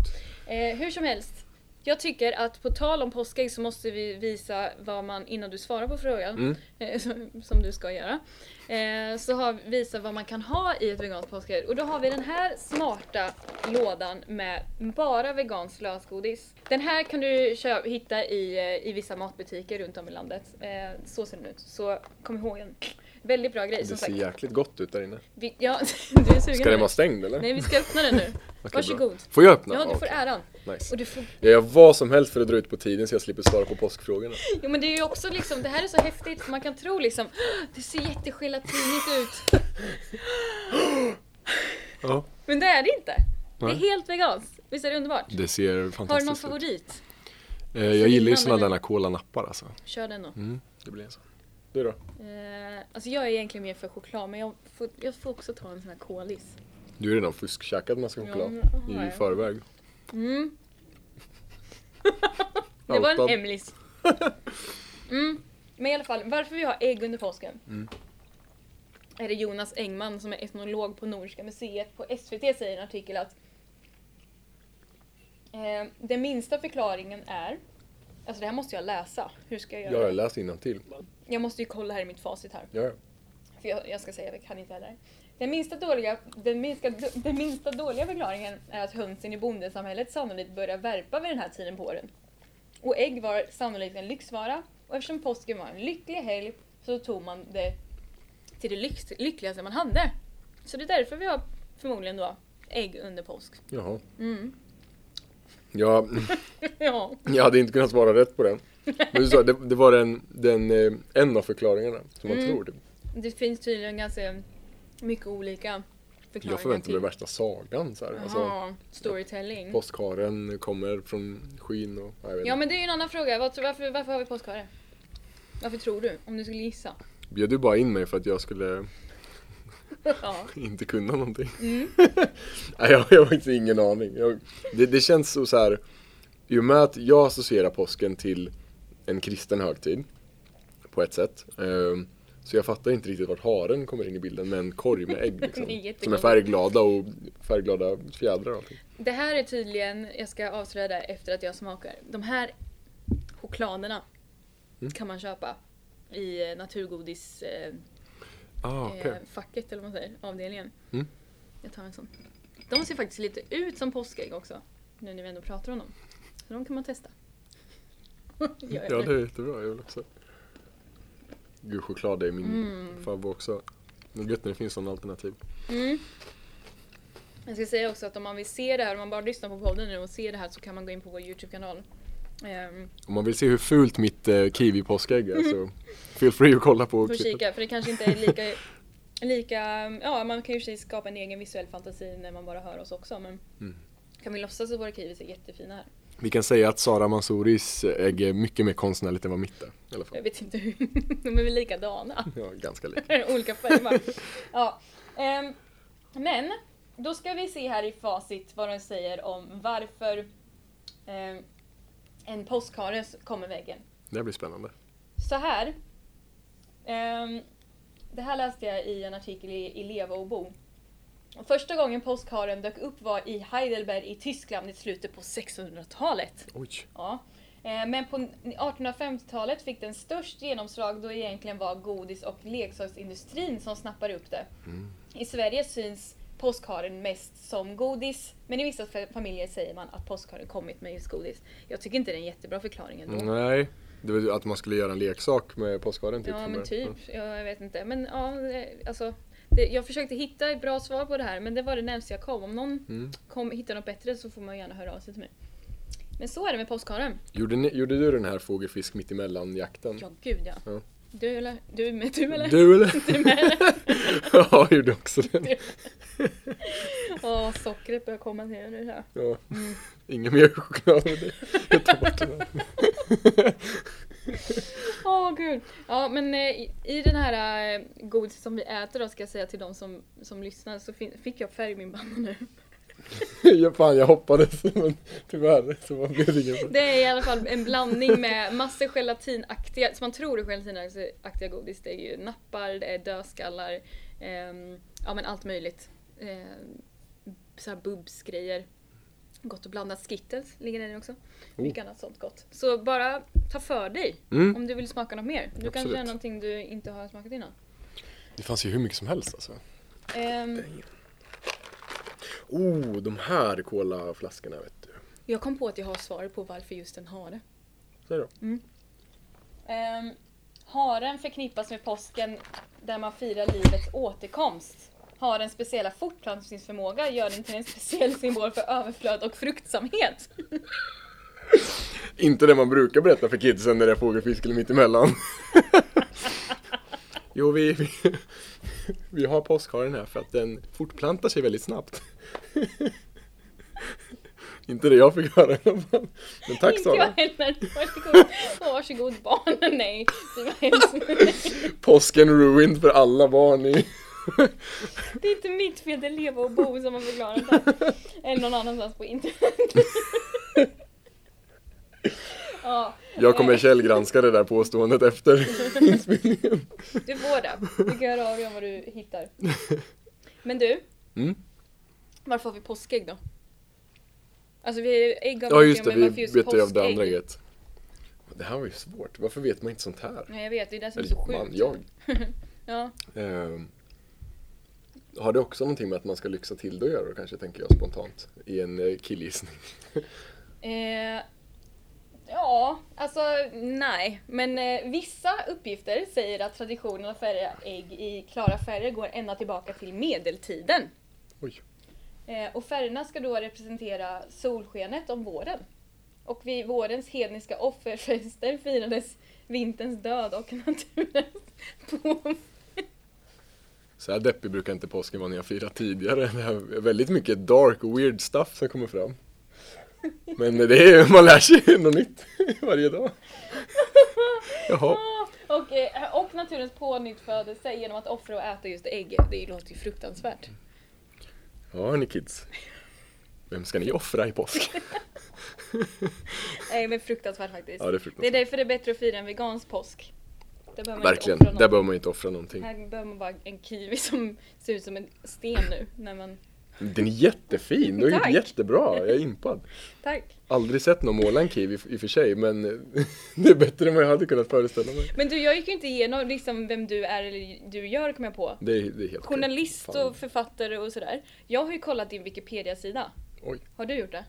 Eh, hur som helst. Jag tycker att på tal om påskägg så måste vi visa vad man, innan du svarar på frågan,
Mm.
eh, som, som du ska göra, eh, så har visa vad man kan ha i ett veganskt påskägg. Och då har vi den här smarta lådan med bara veganskt lösgodis. Den här kan du köpa, hitta i, eh, i vissa matbutiker runt om i landet. Eh, så ser den ut. Så kom ihåg den. Väldigt bra grej
Det
som
ser
sagt.
jäkligt gott ut där inne.
Vi, ja, du är sugen
Ska den vara stängd eller?
Nej, vi ska öppna den nu.
Okej,
Varsågod.
bra. Får jag öppna?
Ja, du får
okej.
äran.
Nice.
Och du får
Jag gör vad som helst för att dra ut på tiden så jag slipper svara på påskfrågorna.
Jo men det är ju också liksom, det här är så häftigt för man kan tro liksom, "Åh, det ser jättegelatinigt ut.
Ja.
Men det är det inte. Det är helt veganskt. Visst är det underbart?
Det ser
Har du någon
fantastiskt ut.
favorit?
Eh, jag gillar ju sådana där kola-nappar alltså.
Kör den då.
Mm, det blir en sån. Du då?
Eh, alltså jag är egentligen mer för choklad men jag får, jag får också ta en sån här kolis.
Du är redan fuskkäkat massa
Ja,
choklad
har
i
jag.
förväg.
Mm. Det var en hemlis. Mm. Men i alla fall, varför vi har ägg under påsken?
Mm.
Är det Jonas Engman som är etnolog på Nordiska museet på SVT säger i en artikel att eh, den minsta förklaringen är Alltså det här måste jag läsa. Hur ska jag göra?
Jag har
det?
läst innantill.
Jag måste ju kolla här i mitt facit här.
Ja, ja.
För jag, jag ska säga, jag kan inte heller. Den minsta, dåliga, den, minsta, den minsta dåliga förklaringen är att hönsen i bondesamhället sannolikt börjar värpa vid den här tiden på åren. Och ägg var sannolikt en lyxvara och eftersom påsken var en lycklig helg så tog man det till det lyx, lyckligaste man hade. Så det är därför vi har förmodligen då ägg under påsk.
Jaha.
Mm.
Ja,
ja.
jag hade inte kunnat svara rätt på den. Men du sa, det, det var den, den, eh, en av förklaringarna som man
Mm.
tror. Typ.
Det finns tydligen ganska mycket olika förklaringar
Jag förväntar mig
till.
värsta sagan så här. Alltså,
storytelling.
Postkaren kommer från skyn och ja, jag vet
Ja men det är ju en annan fråga. Varför, varför, har vi påskhare? Varför tror du? Om du skulle gissa.
Bjöd du bara in mig för att jag skulle inte kunna någonting?
Mm.
Nej, jag, jag har faktiskt ingen aning. Jag, det, det känns så, så här. I och med att jag associerar påsken till en kristen högtid på ett sätt. ehm, så jag fattar inte riktigt vart haren kommer in i bilden med en korg med ägg liksom,
är
Som är färgglada och färgglada fjädrar och allting.
Det här är tydligen, jag ska avslöja det efter att jag smakar. De här chokladerna
Mm.
kan man köpa i eh, naturgodis eh,
Ah,
eh, facket eller vad man säger, avdelningen.
Mm.
Jag tar en sån. De ser faktiskt lite ut som påskägg också. Nu när vi ändå pratar om dem. Så de kan man testa.
Ja
det?
det är jättebra, jag vill också. Gud choklad är min
Mm.
favorit också. Men gött när det finns sådana alternativ.
Mm. Jag ska säga också att om man vill se det här, om man bara lyssnar på podden nu och ser det här så kan man gå in på vår Youtube-kanal. Ehm,
Om man vill se hur fult mitt eh, kiwi-påskägg är så feel free att kolla på
Får kika, för det kanske inte är lika, lika, ja man kan ju skapa en egen visuell fantasi när man bara hör oss också men
Mm.
kan vi låtsas att våra kiwis är jättefina här?
Vi kan säga att Sara Mansouris ägg är mycket mer konstnärligt än vad mitt är. I alla fall.
Jag vet inte hur, de är väl likadana?
Ja, ganska lika.
Olika färger. Ja. ehm, men, då ska vi se här i facit vad de säger om varför ehm, en påskhare kommer väggen.
Det blir spännande.
Så här. ehm, det här läste jag i en artikel i, i Leva och Bo. Första gången påskharen dök upp var i Heidelberg i Tyskland i slutet på 1600-talet.
Oj.
Ja. Eh, Men på 1850-talet fick den störst genomslag då det egentligen var godis och leksaksindustrin som snappade upp det.
Mm.
I Sverige syns påskharen mest som godis, men i vissa fa- familjer säger man att påskharen kommit med just godis. Jag tycker inte det är en jättebra förklaring ändå.
Nej, det var att man skulle göra en leksak med påskharen typ.
Ja men typ, ja, jag vet inte. Men ja, det- alltså. Det, jag försökte hitta ett bra svar på det här men det var det närmaste jag kom. Om någon
Mm.
kom, hittar något bättre så får man gärna höra av sig till mig. Men så är det med påskharen.
Gjorde, ni, gjorde du den här fågelfisk mitt emellan jakten?
Ja gud ja.
Ja.
Du eller? Du med? Du eller?
Du eller?
Du med eller?
ja, jag gjorde också den.
Åh, sockret börjar komma det här.
Ja.
Mm.
Ingen mer choklad med det. Jag tar bort den
Åh gud. Ja men eh, i, den här eh, godiset som vi äter då ska jag säga till de som, som lyssnar så fin- fick jag färg i min panna nu.
Ja, fan, jag hoppades men tyvärr så blev det ingen
Det är i alla fall en blandning med massor gelatinaktiga, som man tror är gelatinaktiga godis. Det är ju nappar, det är dödskallar, ehm, ja men allt möjligt. Ehm, så här bubs-grejer. Gott att blanda. Skittles ligger där också. Mycket annat sånt gott. Så bara ta för dig
Mm.
om du vill smaka något mer. Du kanske är någonting du inte har smakat innan.
Det fanns ju hur mycket som helst alltså.
Ehm,
Oh, de här colaflaskorna vet du.
jag kom på att jag har svar på varför just en hare.
Säg då.
Um, haren förknippas med påsken där man firar livets återkomst. Harens speciella fortplantningsförmåga gör den till en speciell symbol för överflöd och fruktsamhet.
Inte det man brukar berätta för kidsen när det är fågelfisk eller mittemellan. jo, vi, vi, vi har påskharen här för att den fortplantar sig väldigt snabbt. Inte det jag fick höra i alla fall. Men tack
Inte jag
Sara.
heller. Varsågod, varsågod barnen. Nej, det var hemskt.
Påsken ruined för alla barn i...
Det är inte mitt fel, det är Leva och Bo som har förklarat det. Eller någon annanstans på internet. Ja,
Jag kommer källgranska det där påståendet efter inspelningen.
du får det. Du kan höra av dig om vad du hittar. Men du,
Mm.
varför har vi påskägg då? Alltså vi är ägg av
Ja just det, vi betar ju av det andra ägget. Det här var ju svårt, varför vet man inte sånt här?
Nej jag vet, det är det som är så
Eller man,
sjukt.
jag.
Ja.
Ehm, har det också någonting med att man ska lyxa till det att göra kanske, tänker jag spontant. I en eh, killgissning.
Eh, ja, alltså nej. Men eh, vissa uppgifter säger att traditionen att färga ägg i klara färger går ända tillbaka till medeltiden.
Oj.
Eh, och färgerna ska då representera solskenet om våren. Och vid vårens hedniska offerfester firades vinterns död och naturens på.
Så här deppig brukar inte påsken vara när jag firar tidigare. Det är väldigt mycket dark weird stuff som kommer fram. Men det är, man lär sig något nytt varje dag. Jaha.
Och, och naturens pånyttfödelse genom att offra och äta just ägg. Det låter ju fruktansvärt.
Ja, hörni kids. Vem ska ni offra i påsk?
Nej men fruktansvärt faktiskt.
Ja, det är
Det är
fruktansvärt.
därför det är bättre att fira en vegansk påsk. Där behöver man
Verkligen,
inte offra
där behöver man inte offra någonting.
Här behöver man bara en kiwi som ser ut som en sten nu. När man...
Den är jättefin, du har gjort jättebra, jag är impad.
Tack!
Aldrig sett någon måla en kiwi i och för sig, men det är bättre än vad jag hade kunnat föreställa mig.
Men du, jag gick ju inte igenom liksom vem du är eller du gör kom jag på.
Det är, det är helt
Journalist och författare och sådär. Jag har ju kollat din Wikipedia-sida.
Oj.
Har du gjort det?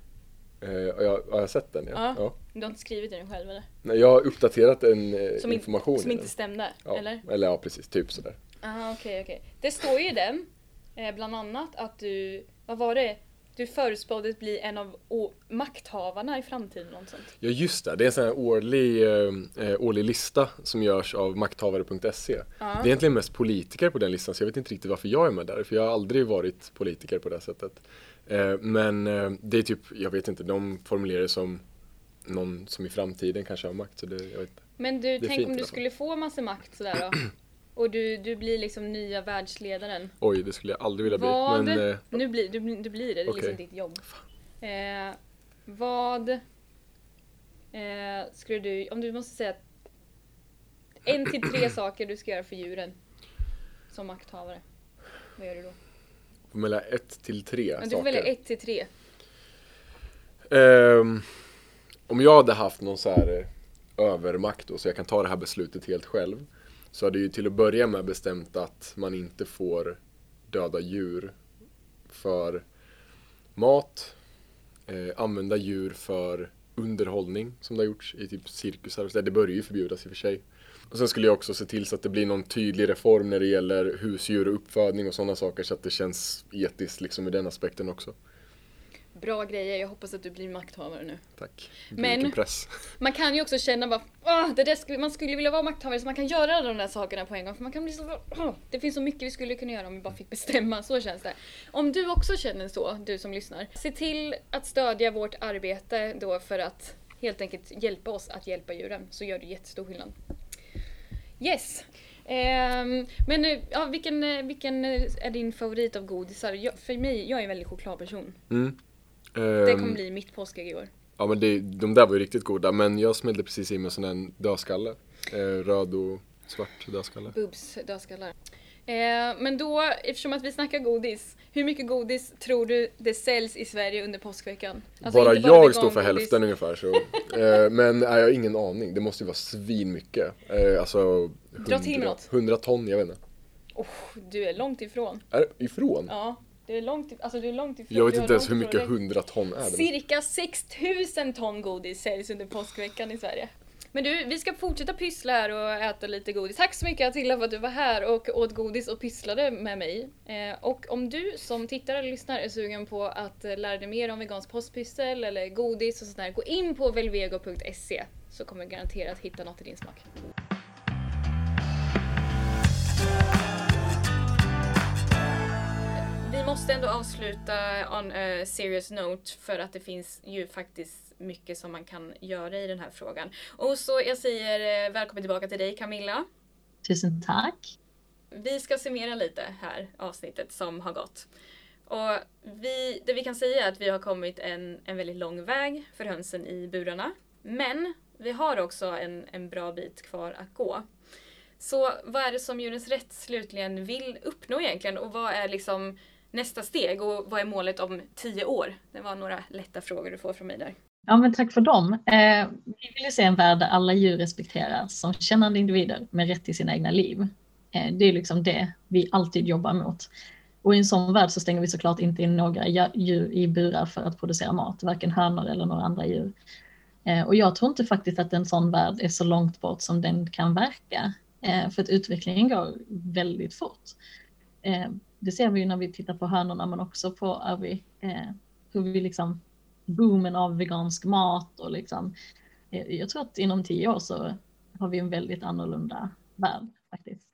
Eh, jag, har jag sett den? Ja.
Ja.
ja.
Du har inte skrivit den själv eller?
Nej, jag har uppdaterat en eh,
Som, in-
information
som inte stämde?
Ja.
Eller?
Eller ja, precis. Typ sådär.
Ah, okej, okej. Det står ju i den, eh, bland annat att du, vad var det? Du förutspåddes bli en av makthavarna i framtiden, något sånt.
Ja just det, det är en sån här årlig, eh, eh, årlig lista som görs av makthavare.se. Det är egentligen mest politiker på den listan så jag vet inte riktigt varför jag är med där för jag har aldrig varit politiker på det sättet. Eh, men eh, det är typ, jag vet inte, de formulerar det som någon som i framtiden kanske har makt. Så det, jag vet. inte.
Men du, tänk
fint
om du skulle få massa makt sådär då? Och du, du blir liksom nya världsledaren.
Oj, det skulle jag aldrig vilja bli.
Vad,
Men eh,
nu blir, du, du blir det, det är liksom ditt jobb. Eh, vad eh, skulle du, om du måste säga en till tre saker du ska göra för djuren som makthavare. Vad gör du då?
Mellan ett till tre
Men du får
saker.
välja ett till tre.
Ehm, om jag hade haft någon så här eh, övermakt då, så jag kan ta det här beslutet helt själv. Så hade jag ju till att börja med bestämt att man inte får döda djur för mat, eh, använda djur för underhållning som det har gjorts i typ cirkusar och så där. Det börjar ju förbjudas i och för sig. Och sen skulle jag också se till så att det blir någon tydlig reform när det gäller husdjur och uppfödning och sådana saker så att det känns etiskt liksom i den aspekten också.
Bra grejer, jag hoppas att du blir makthavare nu.
Tack.
Men-. Man kan ju också känna bara, "Åh, det där skulle, man skulle vilja vara makthavare så man kan göra alla de där sakerna på en gång. För man kan bli så, "Åh, det finns så mycket vi skulle kunna göra om vi bara fick bestämma, så känns det. Om du också känner så, du som lyssnar, se till att stödja vårt arbete då för att helt enkelt hjälpa oss att hjälpa djuren, så gör det jättestor skillnad. Yes! Ehm, men eh, ja, vilken, eh, vilken eh, är din favorit av godisar? Jag, för mig, jag är en väldigt chokladperson.
Mm.
Det
Ehm,
kommer bli mitt påskägg i år.
Ja men det, de där var ju riktigt goda men jag smällde precis i mig en sån här dödskalle. Eh, röd och svart dödskalle.
Boobs dödskallar. Eh, men då, eftersom att vi snackar godis, hur mycket godis tror du det säljs i Sverige under påskveckan? Alltså
bara
inte
jag står för hälften ungefär så. Eh, men nej, jag har ingen aning. Det måste ju vara svin mycket. Eh, alltså
Dra till med något.
100 ton, jag vet inte.
Oh, du är långt ifrån.
Är ifrån?
Ja, du är långt, alltså du är långt ifrån.
jag vet inte ens hur mycket
dig.
100 ton är. Det.
Cirka 6000 ton godis säljs under påskveckan i Sverige. Men du, vi ska fortsätta pyssla här och äta lite godis. Tack så mycket Attila för att du var här och åt godis och pysslade med mig. Eh, och om du som tittare eller lyssnar är sugen på att lära dig mer om vegansk postpyssel eller godis och sånt där, gå in på velvego.se så kommer du garanterat hitta något i din smak. Vi måste ändå avsluta on a serious note för att det finns ju faktiskt mycket som man kan göra i den här frågan. Och så jag säger eh, välkommen tillbaka till dig Camilla.
Tusen tack.
Vi ska summera lite här avsnittet som har gått. Och vi, det vi kan säga är att vi har kommit en, en väldigt lång väg för hönsen i burarna. Men vi har också en, en bra bit kvar att gå. Så vad är det som Djurens Rätt slutligen vill uppnå egentligen och vad är liksom nästa steg och vad är målet om tio år? Det var några lätta frågor du får från mig där.
Ja, men tack för dem. Eh, vi vill ju se en värld där alla djur respekteras som kännande individer med rätt till sina egna liv. Eh, det är liksom det vi alltid jobbar mot. Och i en sån värld så stänger vi såklart inte in några djur i burar för att producera mat, varken hönor eller några andra djur. Eh, och jag tror inte faktiskt att en sån värld är så långt bort som den kan verka, eh, för att utvecklingen går väldigt fort. Eh, det ser vi ju när vi tittar på hönorna men också på hur vi, eh, hur vi liksom boomen av vegansk mat och liksom jag tror att inom tio år så har vi en väldigt annorlunda värld faktiskt.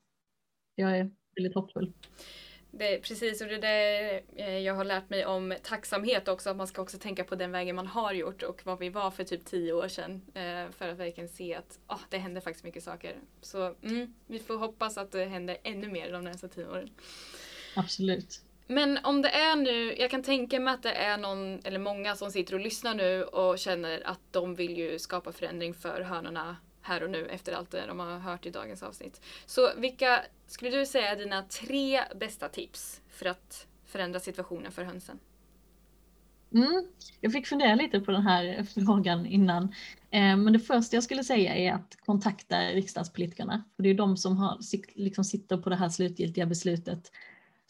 Jag är väldigt hoppfull.
Det precis, och det är det eh, jag har lärt mig om tacksamhet också. Att man ska också tänka på den vägen man har gjort och vad vi var för typ tio år sedan. Eh, för att verkligen se att oh, det händer faktiskt mycket saker. Så mm, vi får hoppas att det händer ännu mer de närmaste tio åren.
Absolut.
Men om det är nu, jag kan tänka mig att det är någon eller många som sitter och lyssnar nu och känner att de vill ju skapa förändring för hönorna här och nu efter allt det de har hört i dagens avsnitt. Så vilka skulle du säga är dina tre bästa tips för att förändra situationen för hönsen?
Mm. Jag fick fundera lite på den här frågan innan. Eh, men det första jag skulle säga är att kontakta riksdagspolitikerna. För det är de som har, liksom sitter på det här slutgiltiga beslutet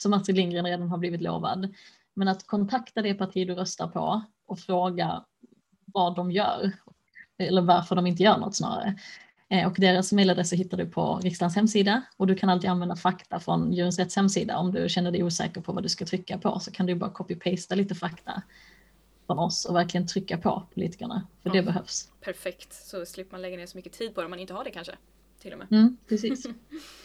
som Astrid Lindgren redan har blivit lovad. Men att kontakta det parti du röstar på och fråga vad de gör eller varför de inte gör något snarare. Eh, och deras mejladresser hittar du på riksdagens hemsida och du kan alltid använda fakta från Djurens Rätts hemsida. Om du känner dig osäker på vad du ska trycka på så kan du bara copy-pasta lite fakta från oss och verkligen trycka på politikerna. För ja, det behövs.
Perfekt, så slipper man lägga ner så mycket tid på det om man inte har det kanske. Till och med.
Mm, precis.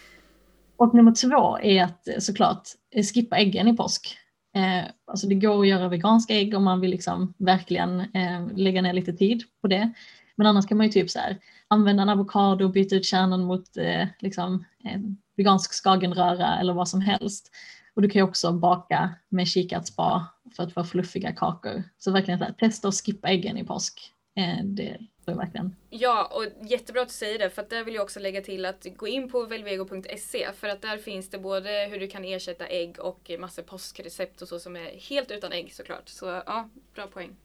och nummer två är att eh, såklart eh, skippa äggen i påsk. Eh, alltså det går att göra veganska ägg om man vill liksom verkligen eh, lägga ner lite tid på det. Men annars kan man ju typ så här, använda en avokado och byta ut kärnan mot eh, liksom, en vegansk skagenröra eller vad som helst. Och du kan ju också baka med kikärtsbad för att få fluffiga kakor. Så verkligen så här, testa att skippa äggen i påsk. Eh, det verkligen.
Ja, och jättebra att du säger det för att där vill jag också lägga till att gå in på velvego.se för att där finns det både hur du kan ersätta ägg och massor påskrecept och så som är helt utan ägg såklart. Så ja, bra poäng.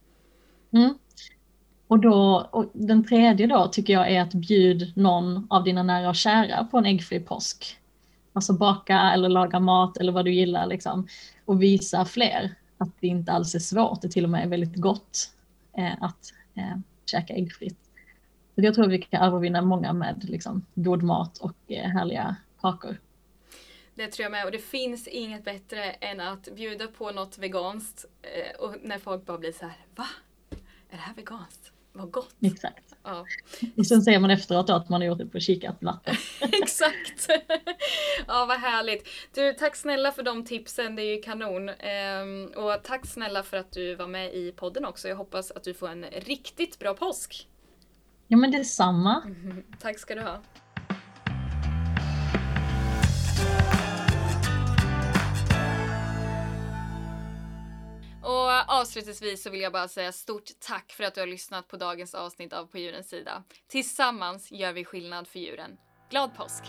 Mm. Och, då, och den tredje då tycker jag är att bjud någon av dina nära och kära på en äggfri påsk. Alltså baka eller laga mat eller vad du gillar liksom. Och visa fler att det inte alls är svårt, det till och med är väldigt gott eh, att eh, käka äggfritt. Så jag tror vi kan övervinna många med liksom, god mat och eh, härliga kakor.
Det tror jag med och det finns inget bättre än att bjuda på något veganskt eh, och när folk bara blir så här, va? Är det här veganskt? Vad gott!
Exakt. Ja. Och sen säger man efteråt att man har gjort det på kikat vatten.
Exakt! ja, vad härligt. Du, tack snälla för de tipsen, det är ju kanon. Ehm, och tack snälla för att du var med i podden också. Jag hoppas att du får en riktigt bra påsk.
Ja, men detsamma.
tack ska du ha. Avslutningsvis så vill jag bara säga stort tack för att du har lyssnat på dagens avsnitt av På djurens sida. Tillsammans gör vi skillnad för djuren. Glad påsk!